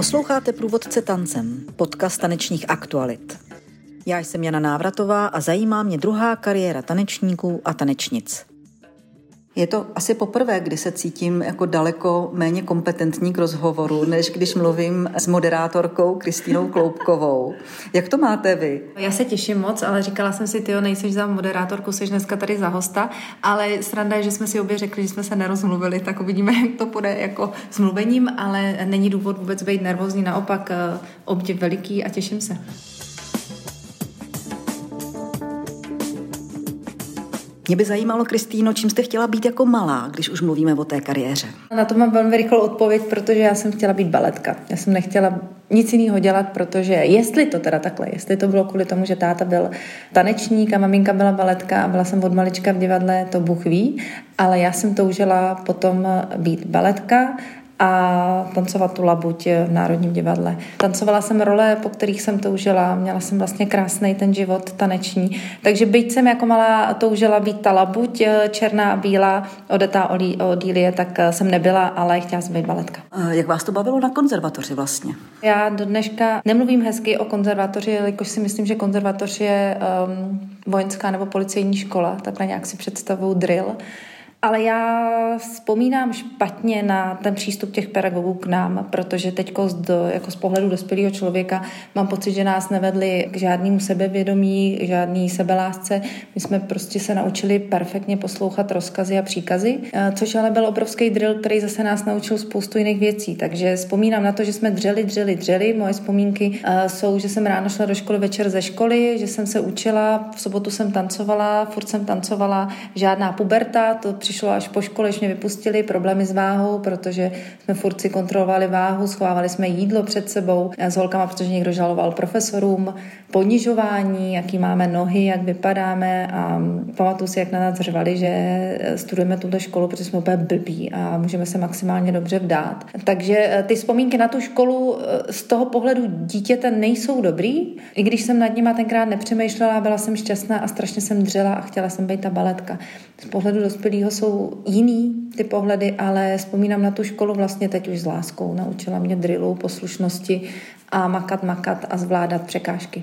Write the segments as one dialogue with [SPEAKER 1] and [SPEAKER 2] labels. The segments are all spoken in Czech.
[SPEAKER 1] Posloucháte Průvodce tancem, podcast tanečních aktualit. Já jsem Jana Návratová a zajímá mě druhá kariéra tanečníků a tanečnic. Je to asi poprvé, kdy se cítím jako daleko méně kompetentní k rozhovoru, než když mluvím s moderátorkou Kristýnou Kloubkovou. Jak to máte vy?
[SPEAKER 2] Já se těším moc, ale říkala jsem si, ty nejseš za moderátorku, jsi dneska tady za hosta, ale sranda je, že jsme si obě řekli, že jsme se nerozmluvili, tak uvidíme, jak to bude jako s mluvením, ale není důvod vůbec být nervózní, naopak eh, obdiv veliký a těším se.
[SPEAKER 1] Mě by zajímalo, Kristýno, čím jste chtěla být jako malá, když už mluvíme o té kariéře?
[SPEAKER 2] Na to mám velmi rychlou odpověď, protože já jsem chtěla být baletka. Já jsem nechtěla nic jiného dělat, protože jestli to teda takhle, jestli to bylo kvůli tomu, že táta byl tanečník a maminka byla baletka a byla jsem od malička v divadle, to Bůh ví, ale já jsem toužila potom být baletka a tancovat tu labuť v Národním divadle. Tancovala jsem role, po kterých jsem toužila, měla jsem vlastně krásný ten život taneční, takže byť jsem jako malá toužila být ta labuť, černá a bílá, odetá od Jílie, tak jsem nebyla, ale chtěla jsem být baletka.
[SPEAKER 1] Jak vás to bavilo na konzervatoři vlastně?
[SPEAKER 2] Já do dneška nemluvím hezky o konzervatoři, jakož si myslím, že konzervatoř je um, vojenská nebo policejní škola, takhle nějak si představuju drill. Ale já vzpomínám špatně na ten přístup těch pedagogů k nám, protože teď jako z pohledu dospělého člověka mám pocit, že nás nevedli k žádnému sebevědomí, k žádný sebelásce. My jsme prostě se naučili perfektně poslouchat rozkazy a příkazy, eh, což ale byl obrovský drill, který zase nás naučil spoustu jiných věcí. Takže vzpomínám na to, že jsme dřeli, dřeli, dřeli. Moje vzpomínky eh, jsou, že jsem ráno šla do školy, večer ze školy, že jsem se učila, v sobotu jsem tancovala, furt jsem tancovala, žádná puberta, to přišlo až po škole, když mě vypustili problémy s váhou, protože jsme furt si kontrolovali váhu, schovávali jsme jídlo před sebou s holkama, protože někdo žaloval profesorům, ponižování, jaký máme nohy, jak vypadáme a pamatuju si, jak na nás řvali, že studujeme tuto školu, protože jsme úplně blbí a můžeme se maximálně dobře vdát. Takže eh, ty vzpomínky na tu školu eh, z toho pohledu dítěte nejsou dobrý, i když jsem nad nima tenkrát nepřemýšlela, byla jsem šťastná a strašně jsem dřela a chtěla jsem být ta baletka. Z pohledu dospělého jsou jiný ty pohledy, ale vzpomínám na tu školu vlastně teď už s láskou. Naučila mě drillu, poslušnosti a makat, makat a zvládat překážky.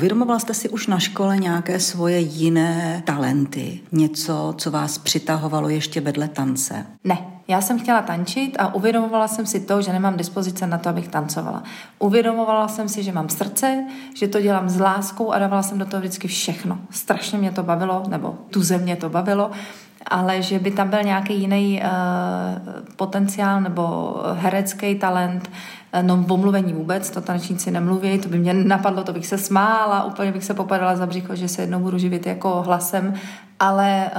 [SPEAKER 1] Uvědomovala jste si už na škole nějaké svoje jiné talenty? Něco, co vás přitahovalo ještě vedle tance?
[SPEAKER 2] Ne, já jsem chtěla tančit a uvědomovala jsem si to, že nemám dispozice na to, abych tancovala. Uvědomovala jsem si, že mám srdce, že to dělám s láskou a dávala jsem do toho vždycky všechno. Strašně mě to bavilo, nebo tu země to bavilo ale že by tam byl nějaký jiný uh, potenciál nebo herecký talent, uh, no v omluvení vůbec, to tanečníci nemluví, to by mě napadlo, to bych se smála, úplně bych se popadala za břicho, že se jednou budu živit jako hlasem, ale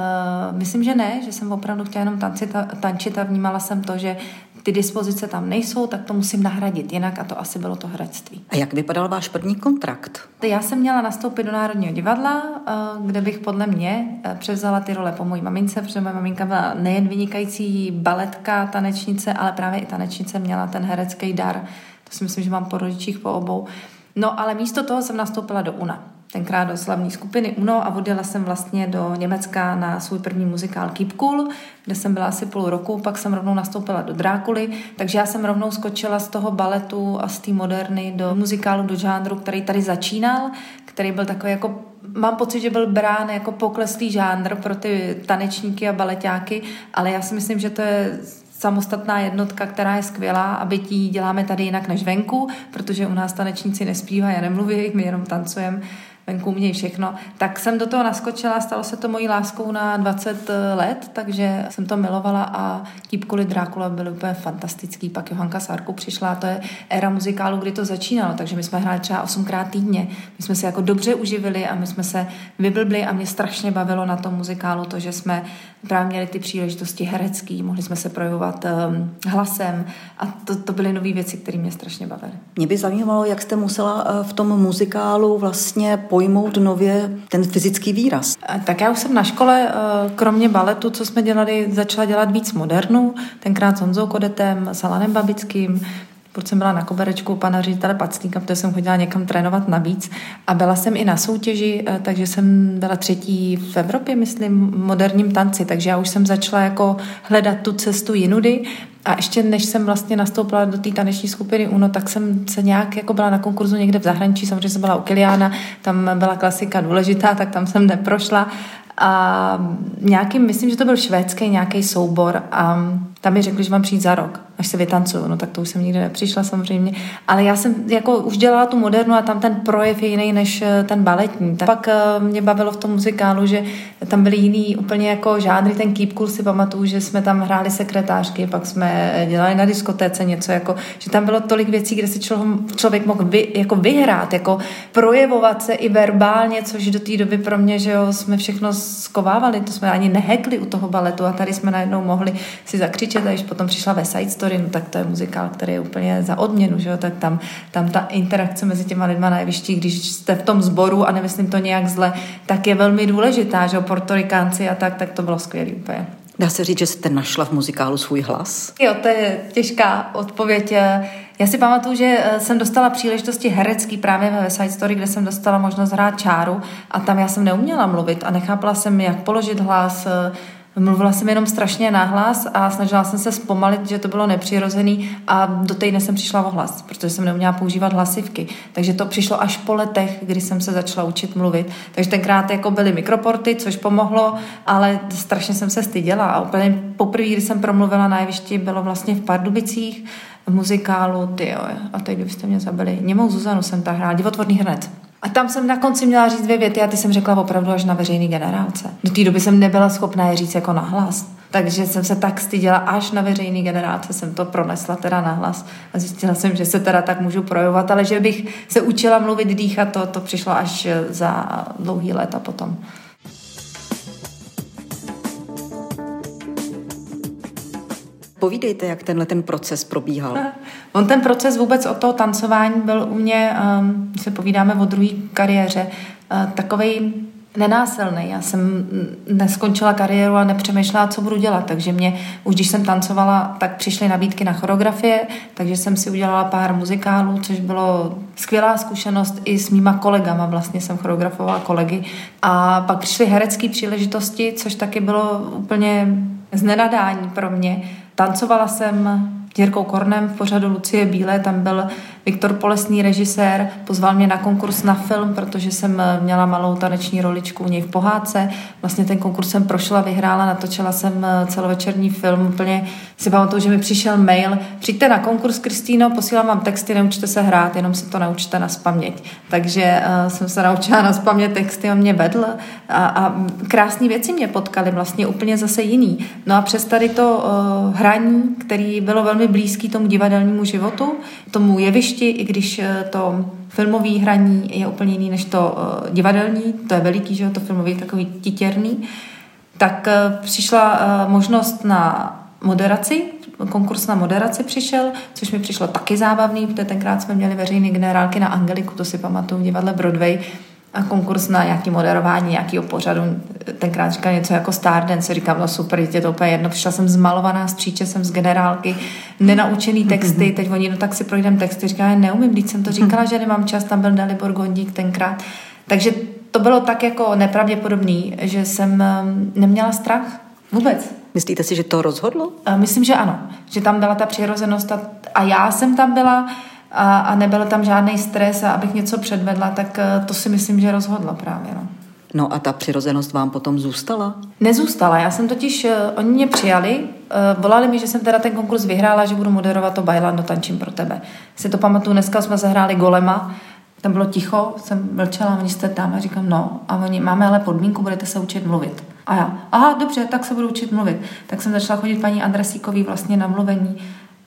[SPEAKER 2] uh, myslím, že ne, že jsem opravdu chtěla jenom tancit tančit a vnímala jsem to, že ty dispozice tam nejsou, tak to musím nahradit jinak a to asi bylo to herectví.
[SPEAKER 1] A jak vypadal váš první kontrakt?
[SPEAKER 2] Já jsem měla nastoupit do Národního divadla, eh, kde bych podle mě eh, převzala ty role po mojí mamince, protože moje maminka byla nejen vynikající baletka, tanečnice, ale právě i tanečnice měla ten herecký dar. To si myslím, že mám po rodičích po obou. No ale místo toho jsem nastoupila do UNA tenkrát do slavní skupiny UNO a odjela jsem vlastně do Německa na svůj první muzikál Keep Cool, kde jsem byla asi půl roku, pak jsem rovnou nastoupila do Drákuly, takže já jsem rovnou skočila z toho baletu a z té moderny do muzikálu, do žánru, který tady začínal, který byl takový jako mám pocit, že byl brán jako pokleslý žánr pro ty tanečníky a baletáky, ale já si myslím, že to je samostatná jednotka, která je skvělá a ji děláme tady jinak než venku, protože u nás tanečníci nespívají a nemluví, my jenom tancujeme venku umějí všechno, tak jsem do toho naskočila, stalo se to mojí láskou na 20 let, takže jsem to milovala a Típkuli Drákula byly úplně fantastický. Pak Johanka Sárku přišla to je éra muzikálu, kdy to začínalo, takže my jsme hráli třeba osmkrát týdně. My jsme se jako dobře uživili a my jsme se vyblbli a mě strašně bavilo na tom muzikálu to, že jsme právě měli ty příležitosti herecký, mohli jsme se projevovat um, hlasem a to, to byly nové věci, které mě strašně bavily.
[SPEAKER 1] Mě by zajímalo, jak jste musela eh, v tom muzikálu vlastně pojmout nově ten fyzický výraz.
[SPEAKER 2] Tak já už jsem na škole, eh, kromě baletu, co jsme dělali, začala dělat víc modernu, tenkrát s Honzou Kodetem, s Alanem Babickým, Proč jsem byla na koberečku u pana ředitele Paclíka, protože jsem chodila někam trénovat navíc. A byla jsem i na soutěži, eh, takže jsem byla třetí v Evropě, myslím, moderním tanci. Takže já už jsem začala jako hledat tu cestu jinudy. A ještě než jsem vlastně nastoupila do té taneční skupiny UNO, tak jsem se nějak jako byla na konkurzu někde v zahraničí, samozřejmě jsem byla u Kiliána, tam byla klasika důležitá, tak tam jsem neprošla. A nějaký, myslím, že to byl švédský nějaký soubor a tam mi řekli, že mám přijít za rok až se vytancuju. No tak to už jsem nikdy nepřišla samozřejmě. Ale já jsem jako už dělala tu modernu a tam ten projev je jiný než eh, ten baletní. Tak pak eh, mě bavilo v tom muzikálu, že tam byly jiný úplně jako žádný ten keep cool si pamatuju, že jsme tam hráli sekretářky, pak jsme dělali na diskotéce něco, jako, že tam bylo tolik věcí, kde člověk, člověk mohl vy, jako vyhrát, jako projevovat se i verbálně, což do té doby pro mě, že jo, jsme všechno skovávali, to jsme ani nehekli u toho baletu a tady jsme najednou mohli si zakřičet a když potom přišla ve Side Story, no tak to je muzikál, který je úplně za odměnu, že jo? tak tam, tam ta interakce mezi těma lidma na jevišti, když jste v tom sboru a nemyslím to nějak zle, tak je velmi důležitá, že jo, portorikánci a tak, tak to bylo skvělé úplně.
[SPEAKER 1] Dá se říct, že jste našla v muzikálu svůj hlas?
[SPEAKER 2] Jo, to je těžká odpověď. Já si pamatuju, že eh, jsem dostala příležitosti herecký právě ve Side Story, kde jsem dostala možnost hrát čáru a tam já jsem neuměla mluvit a nechápala jsem, jak položit hlas, eh, Mluvila jsem jenom strašně nahlas a snažila jsem se zpomalit, že to bylo nepřirozený a do té jsem přišla o hlas, protože jsem neuměla používat hlasivky. Takže to přišlo až po letech, kdy jsem se začala učit mluvit. Takže tenkrát jako byly mikroporty, což pomohlo, ale strašně jsem se styděla a úplně poprvé, kdy jsem promluvila na jevišti, bylo vlastně v Pardubicích, v muzikálu, ty a teď byste mě zabili. Němou Zuzanu jsem tam hrála, divotvorný hrnec. A tam jsem na konci měla říct dvě věty a ty jsem řekla opravdu až na veřejný generálce. Do té doby jsem nebyla schopná je říct jako nahlas. Takže jsem se tak styděla, až na veřejný generálce jsem to pronesla teda nahlas a zjistila jsem, že se teda tak můžu projevovat, ale že bych se učila mluvit, dýchat, to, to přišlo až za dlouhý let a potom.
[SPEAKER 1] Povídejte, jak tenhle ten proces probíhal.
[SPEAKER 2] On ten proces vůbec o toho tancování byl u mě, um, se povídáme o druhé kariéře, uh, takový nenásilný. Já jsem neskončila kariéru a nepřemýšlela, co budu dělat. Takže mě, už když jsem tancovala, tak přišly nabídky na choreografie, takže jsem si udělala pár muzikálů, což bylo skvělá zkušenost i s mýma kolegama. Vlastně jsem choreografovala kolegy. A pak přišly herecké příležitosti, což taky bylo úplně znenadání pro mě Tancovala jsem Jirkou Kornem v pořadu Lucie Bílé, tam byl Viktor Polesný režisér, pozval mě na konkurs na film, protože jsem měla malou taneční roličku u něj v pohádce. Vlastně ten konkurs jsem prošla, vyhrála, natočila jsem celovečerní film. Úplně si pamatuju, že mi přišel mail, přijďte na konkurs, Kristýno, posílám vám texty, neučte se hrát, jenom si to naučte na spaměť. Takže uh, jsem se naučila na spaměť texty, on mě vedl a, a krásné věci mě potkaly, vlastně úplně zase jiný. No a přes tady to uh, hraní, který bylo velmi blízký tomu divadelnímu životu, tomu jevišti, i když eh, to filmové hraní je úplně jiný než to uh, divadelní, to je veliký, že to filmový je takový titěrný, tak uh, přišla možnost na moderaci, konkurs na moderaci přišel, což mi přišlo taky zábavný, protože tenkrát jsme měli veřejné generálky na Angeliku, to si pamatuju divadle Broadway, konkurs na nějaký moderování nějakého pořadu. Tenkrát říkal něco jako Stardance, říkám, no super, je to úplně jedno. Přišla jsem zmalovaná, stříče jsem z generálky, nenaučený texty, mhm. teď oni, no tak si projdem texty, říká, já neumím, když jsem to říkala, že nemám čas, tam byl Dalibor Gondík tenkrát. Takže to bylo tak jako nepravděpodobný, že jsem um, neměla strach vůbec.
[SPEAKER 1] Myslíte si, že to rozhodlo?
[SPEAKER 2] Myslím, že ano. Že tam byla ta přirozenost a, a já jsem tam byla a, a nebyl tam žádný stres a abych něco předvedla, tak eh, to si myslím, že rozhodlo právě. No.
[SPEAKER 1] No a ta přirozenost vám potom zůstala?
[SPEAKER 2] Nezůstala. Já jsem totiž, uh, oni mě přijali, uh, volali mi, že jsem teda ten konkurs vyhrála, že budu moderovat to Bailando tančím pro tebe. Si to pamatuju, dneska jsme zahráli Golema, tam bylo ticho, jsem mlčela, oni jste tam a říkám, no, a oni, máme ale podmínku, budete se učit mluvit. A já, aha, dobře, tak se budu učit mluvit. Tak jsem začala chodit paní Andresíkový vlastně na mluvení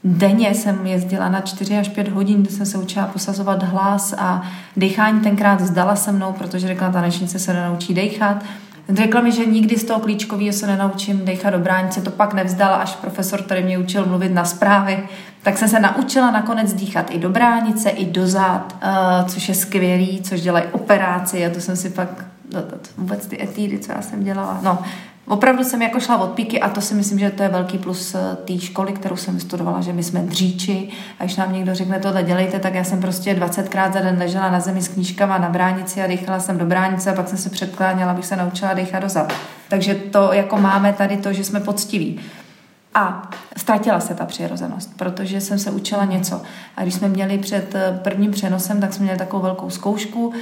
[SPEAKER 2] denně jsem jezdila na 4 až 5 hodin, kde jsem se učila posazovat hlas a dechání. Tenkrát vzdala se mnou, protože řekla, tanečnice se nenaučí dechat. Řekla mi, že nikdy z toho klíčkového se nenaučím dechat do bránice, to pak nevzdala, až profesor, který mě učil mluvit na zprávy, tak jsem se naučila nakonec dýchat i do bránice, i do zád, uh, což je skvělý, což dělají operáci. A to jsem si pak, no, to, vůbec ty etídy, co já jsem dělala, no, Opravdu jsem jako šla od píky a to si myslím, že to je velký plus eh, té školy, kterou jsem studovala, že my jsme dříči a když nám někdo řekne tohle dělejte, tak já jsem prostě 20krát za den ležela na zemi s knížkama na bránici a dýchala jsem do bránice a pak jsem se předkláněla, abych se naučila dýchat dozad. Takže to jako máme tady to, že jsme poctiví. A ztratila se ta přirozenost, protože jsem se učila něco. A když jsme měli před eh, prvním přenosem, tak jsme měli takovou velkou zkoušku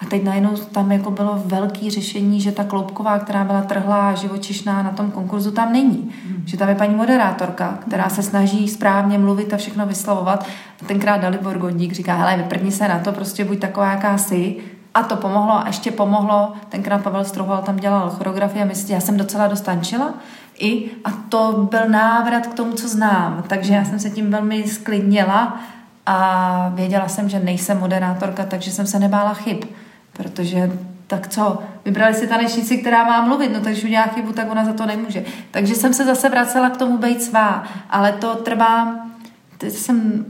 [SPEAKER 2] a teď najednou tam jako bylo velké řešení, že ta kloubková, která byla trhlá a živočišná na tom konkurzu, tam není. Hmm. Že tam je paní moderátorka, která se snaží správně mluvit a všechno vyslovovat. A tenkrát Dalibor Gondík říká, hele, vyprdni se na to, prostě buď taková, jaká jsi. A to pomohlo a ještě pomohlo. Tenkrát Pavel Strouhal tam dělal choreografii a myslím, já jsem docela dostančila. I, a to byl návrat k tomu, co znám. Takže já jsem se tím velmi sklidnila a věděla jsem, že nejsem moderátorka, takže jsem se nebála chyb protože tak co, vybrali si tanečnici, která má mluvit, no takže udělá chybu, tak ona za to nemůže. Takže jsem se zase vracela k tomu být svá, ale to trvá, teď jsem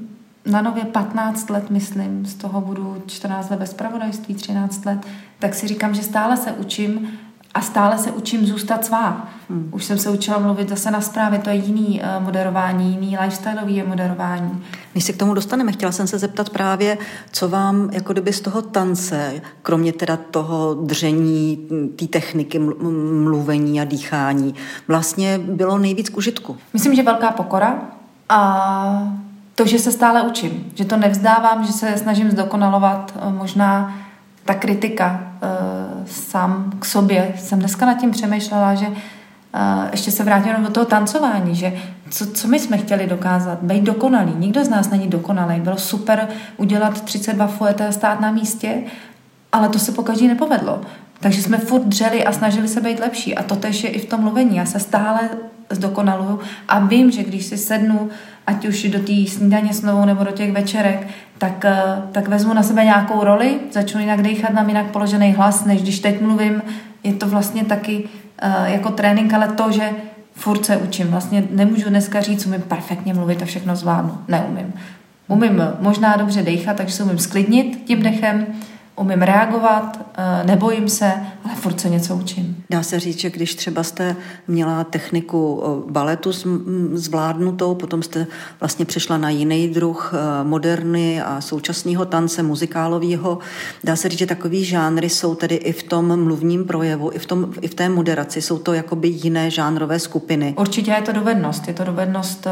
[SPEAKER 2] na nově 15 let, myslím, z toho budu 14 let ve spravodajství, 13 let, tak si říkám, že stále se učím a stále se učím zůstat svá. Hmm. Už jsem se učila mluvit zase na zprávě, to je jiný uh, moderování, jiný lifestyleový moderování.
[SPEAKER 1] Než se k tomu dostaneme, chtěla jsem se zeptat právě, co vám jako kdyby z toho tance, kromě teda toho dření, té techniky mluvení a dýchání, vlastně bylo nejvíc k užitku?
[SPEAKER 2] Myslím, že velká pokora a to, že se stále učím, že to nevzdávám, že se snažím zdokonalovat eh, možná ta kritika uh, sám k sobě. Jsem dneska nad tím přemýšlela, že uh, ještě se vrátím do toho tancování, že co, co my jsme chtěli dokázat? Být dokonalý. Nikdo z nás není dokonalý. Bylo super udělat 32 fuete a stát na místě, ale to se pokaždé nepovedlo. Takže jsme furt dřeli a snažili se být lepší. A to tež je i v tom mluvení. Já se stále zdokonaluju a vím, že když si sednu, ať už do té snídaně s novou nebo do těch večerek, tak, eh, tak vezmu na sebe nějakou roli, začnu jinak dýchat, mám jinak položený hlas, než když teď mluvím. Je to vlastně taky uh, jako trénink, ale to, že furt se učím. Vlastně nemůžu dneska říct, umím perfektně mluvit a všechno zvládnu. Neumím. Umím možná dobře dejchat, takže se umím sklidnit tím dechem, umím reagovat, eh, nebojím se, ale furt se něco učím.
[SPEAKER 1] Dá se říct, že když třeba jste měla techniku eh, baletu zvládnutou, potom jste vlastně přešla na jiný druh eh, moderny a současného tance, muzikálového. Dá se říct, že takový žánry jsou tedy i v tom mluvním projevu, i v, tom, i v té moderaci. Jsou to jakoby jiné žánrové skupiny.
[SPEAKER 2] Určitě je to dovednost. Je to dovednost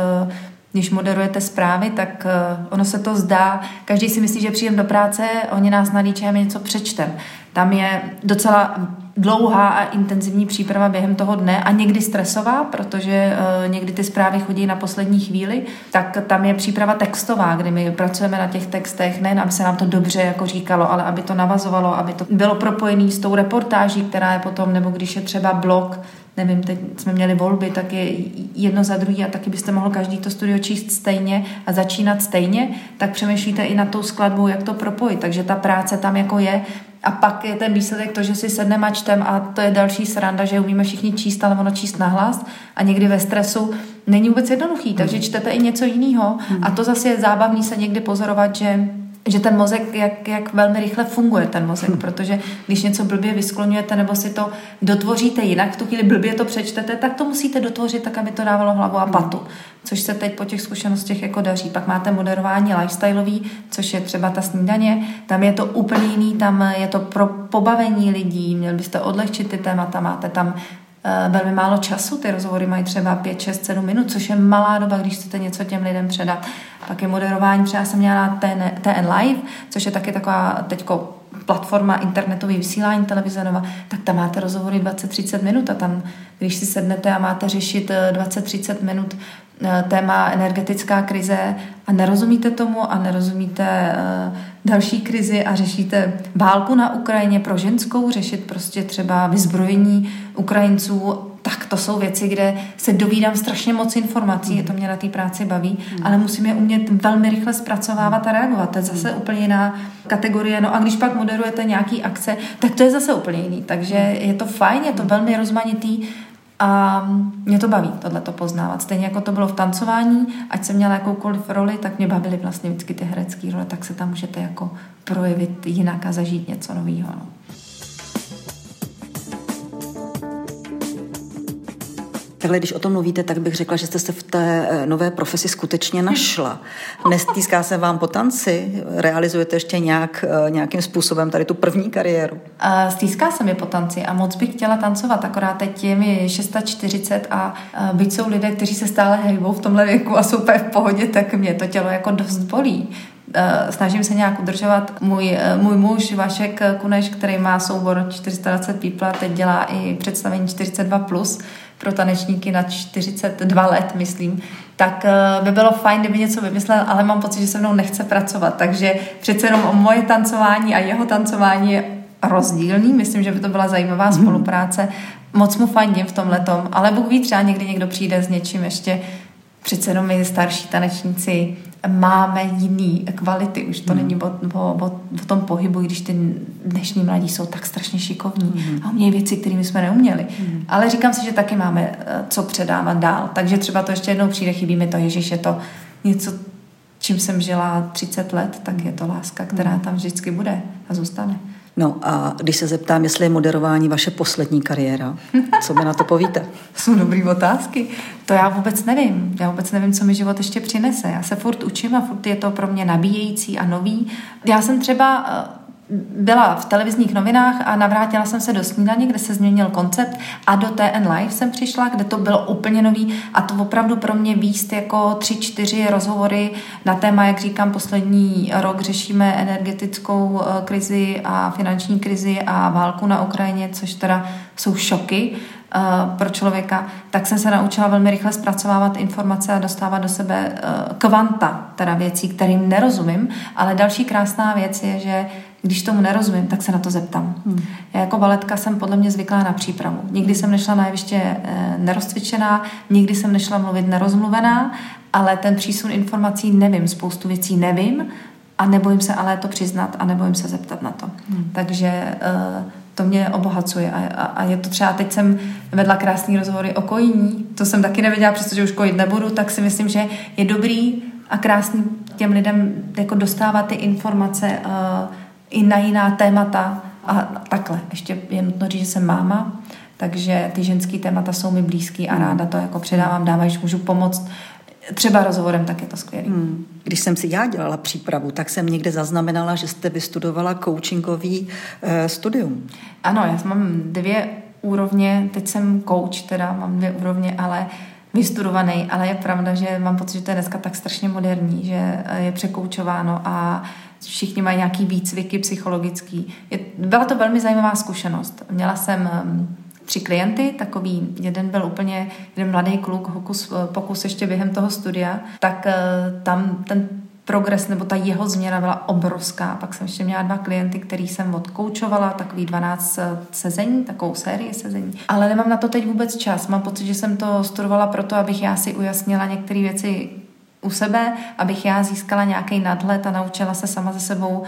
[SPEAKER 2] když moderujete zprávy, tak uh, ono se to zdá, každý si myslí, že přijdem do práce, oni nás nalíčí a my něco přečtem. Tam je docela dlouhá a intenzivní příprava během toho dne a někdy stresová, protože uh, někdy ty zprávy chodí na poslední chvíli, tak tam je příprava textová, kdy my pracujeme na těch textech, ne aby se nám to dobře jako říkalo, ale aby to navazovalo, aby to bylo propojené s tou reportáží, která je potom, nebo když je třeba blog, nevím, teď jsme měli volby, tak je jedno za druhý a taky byste mohl každý to studio číst stejně a začínat stejně, tak přemýšlíte i na tou skladbou, jak to propojit. Takže ta práce tam jako je a pak je ten výsledek to, že si sedneme a čtem a to je další sranda, že umíme všichni číst, ale ono číst nahlas a někdy ve stresu není vůbec jednoduchý, takže hmm. čtete i něco jiného a to zase je zábavný se někdy pozorovat, že že ten mozek, jak, jak velmi rychle funguje ten mozek, hmm. protože když něco blbě vyskloňujete nebo si to dotvoříte jinak, v tu chvíli blbě to přečtete, tak to musíte dotvořit tak, aby to dávalo hlavu a hmm. patu, což se teď po těch zkušenostech jako daří. Pak máte moderování lifestyleový, což je třeba ta snídaně, tam je to úplně jiný, tam je to pro pobavení lidí, měl byste odlehčit ty témata, máte tam velmi málo času. Ty rozhovory mají třeba 5, 6, 7 minut, což je malá doba, když chcete něco těm lidem předat. Pak je moderování, třeba jsem měla TN, TN Live, což je taky taková teďko platforma internetový vysílání televize Nova, tak tam máte rozhovory 20-30 minut a tam, když si sednete a máte řešit 20-30 eh, minut eh, téma energetická krize a nerozumíte tomu a nerozumíte další krizi a řešíte válku na Ukrajině pro ženskou, řešit prostě třeba vyzbrojení Ukrajinců, tak to jsou věci, kde se dovídám strašně moc informací, je to mě na té práci baví, ale musím je umět velmi rychle zpracovávat a reagovat. To je zase úplně jiná kategorie. No a když pak moderujete nějaký akce, tak to je zase úplně jiný. Takže je to fajn, je to velmi rozmanitý a mě to baví, tohle to poznávat. Stejně jako to bylo v tancování, ať jsem měla jakoukoliv roli, tak mě bavily vlastně vždycky ty herecké role, tak se tam můžete jako projevit jinak a zažít něco nového. No.
[SPEAKER 1] Takhle, když o tom mluvíte, tak bych řekla, že jste se v té eh, nové profesi skutečně našla. Nestýská se vám po tanci? Realizujete ještě nějak, eh, nějakým způsobem tady tu první kariéru?
[SPEAKER 2] Stýská se mi po tanci a moc bych chtěla tancovat, akorát teď je mi 640 a byť jsou lidé, kteří se stále hejbou v tomhle věku a jsou v pohodě, tak mě to tělo jako dost bolí. Eh, snažím se nějak udržovat. Můj, eh, můj muž Vašek Kuneš, který má soubor 420 people, teď dělá i představení 42+, plus pro tanečníky na 42 let, myslím, tak eh, by bylo fajn, kdyby něco vymyslel, ale mám pocit, že se mnou nechce pracovat. Takže přece jenom o moje tancování a jeho tancování je rozdílný. Myslím, že by to byla zajímavá mm. spolupráce. Moc mu fandím v tom letom, ale Bůh ví, třeba někdy někdo přijde s něčím ještě přece jenom my starší tanečníci máme jiný kvality. Už to hmm. není o, o, o, o tom pohybu, když ty dnešní mladí jsou tak strašně šikovní hmm. a umějí věci, kterými jsme neuměli. Hmm. Ale říkám si, že taky máme eh, co předávat dál. Takže třeba to ještě jednou přijde, chybí mi to, Ježíš, je to něco, čím jsem žila 30 let, tak je to láska, která hmm. tam vždycky bude a zůstane.
[SPEAKER 1] No a když se zeptám, jestli je moderování vaše poslední kariéra, co mi na to povíte?
[SPEAKER 2] Jsou dobré otázky. To já vůbec nevím. Já vůbec nevím, co mi život ještě přinese. Já se furt učím a furt je to pro mě nabíjející a nový. Já jsem třeba byla v televizních novinách a navrátila jsem se do snídaně, kde se změnil koncept a do TN Live jsem přišla, kde to bylo úplně nový a to opravdu pro mě výst jako tři, čtyři rozhovory na téma, jak říkám, poslední rok řešíme energetickou eh, krizi a finanční krizi a válku na Ukrajině, což teda jsou šoky uh, pro člověka, tak jsem se naučila velmi rychle zpracovávat informace a dostávat do sebe uh, kvanta teda věcí, kterým nerozumím, ale další krásná věc je, že když tomu nerozumím, tak se na to zeptám. Hmm. Já jako baletka jsem podle mě zvyklá na přípravu. Nikdy jsem nešla na jeviště e, nerozcvičená, nikdy jsem nešla mluvit nerozmluvená, ale ten přísun informací nevím, spoustu věcí nevím a nebojím se ale to přiznat a nebojím se zeptat na to. Hmm. Takže e, to mě obohacuje a, a, a je to třeba, teď jsem vedla krásný rozhovory o kojení, to jsem taky nevěděla, přestože už kojit nebudu, tak si myslím, že je dobrý a krásný těm lidem jako dostávat ty informace uh, i na jiná témata a takhle. Ještě je nutno říct, že jsem máma, takže ty ženské témata jsou mi blízký a ráda to jako předávám, dávám, když můžu pomoct třeba rozhovorem, tak je to skvělé. Hmm.
[SPEAKER 1] Když jsem si já dělala přípravu, tak jsem někde zaznamenala, že jste vystudovala coachingový eh, studium.
[SPEAKER 2] Ano, já mám dvě úrovně, teď jsem coach, teda mám dvě úrovně, ale vystudovaný, ale je pravda, že mám pocit, že to je dneska tak strašně moderní, že je překoučováno a všichni mají nějaký výcviky psychologický. Je, byla to velmi zajímavá zkušenost. Měla jsem um, tři klienty, takový, jeden byl úplně, jeden mladý kluk, hokus, eh, pokus ještě během toho studia, tak uh, tam ten progres nebo ta jeho změna byla obrovská. Pak jsem ještě měla dva klienty, který jsem odkoučovala, takový 12 eh, sezení, takovou sérii sezení. Ale nemám na to teď vůbec čas. Mám pocit, že jsem to studovala proto, abych já si ujasnila některé věci u sebe, abych já získala nějaký nadhled a naučila se sama ze sebou uh,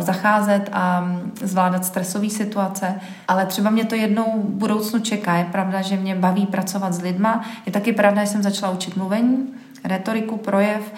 [SPEAKER 2] zacházet a mm, zvládat stresové situace. Ale třeba mě to jednou v budoucnu čeká. Je pravda, že mě baví pracovat s lidma. Je taky pravda, že jsem začala učit mluvení, retoriku, projev.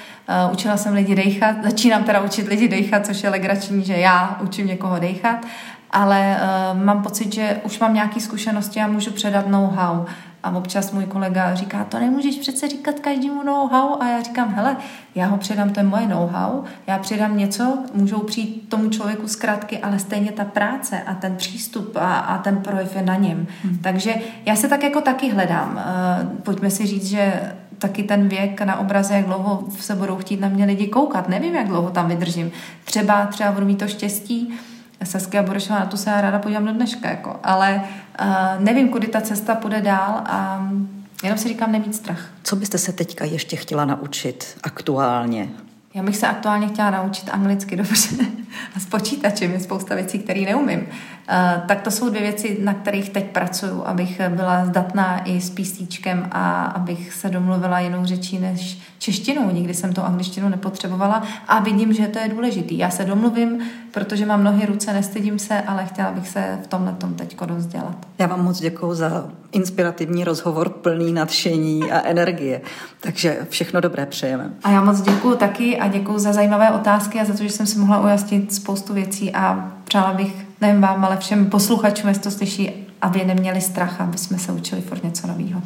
[SPEAKER 2] Uh, učila jsem lidi dejchat. Začínám teda učit lidi dejchat, což je legrační, že já učím někoho dejchat. Ale uh, mám pocit, že už mám nějaké zkušenosti a můžu předat know-how. A občas můj kolega říká, to nemůžeš přece říkat každému know-how. A já říkám, hele, já ho předám, to je moje know-how, já předám něco, můžou přijít tomu člověku zkrátky, ale stejně ta práce a ten přístup a, a ten projev je na něm. Hmm. Takže já se tak jako taky hledám. Uh, pojďme si říct, že taky ten věk na obraze, jak dlouho se budou chtít na mě lidi koukat. Nevím, jak dlouho tam vydržím. Třeba, třeba budu mít to štěstí, Saskia Borešová, na to se já ráda podívám do dneška, jako. ale uh, nevím, kudy ta cesta půjde dál a jenom si říkám nemít strach.
[SPEAKER 1] Co byste se teďka ještě chtěla naučit aktuálně?
[SPEAKER 2] Já bych se aktuálně chtěla naučit anglicky dobře a s počítačem je spousta věcí, které neumím. Uh, tak to jsou dvě věci, na kterých teď pracuju, abych byla zdatná i s písíčkem a abych se domluvila jinou řečí než češtinou. Nikdy jsem to angličtinu nepotřebovala a vidím, že to je důležitý. Já se domluvím, protože mám nohy, ruce, nestydím se, ale chtěla bych se v tomhle tom teď dost dělat.
[SPEAKER 1] Já vám moc děkuji za inspirativní rozhovor plný nadšení a energie. Takže všechno dobré přejeme.
[SPEAKER 2] A já moc děkuji taky a děkuji za zajímavé otázky a za to, že jsem si mohla ujasnit spoustu věcí a přála bych nejen vám, ale všem posluchačům, jestli to slyší, aby neměli strach, aby jsme se učili furt něco nového.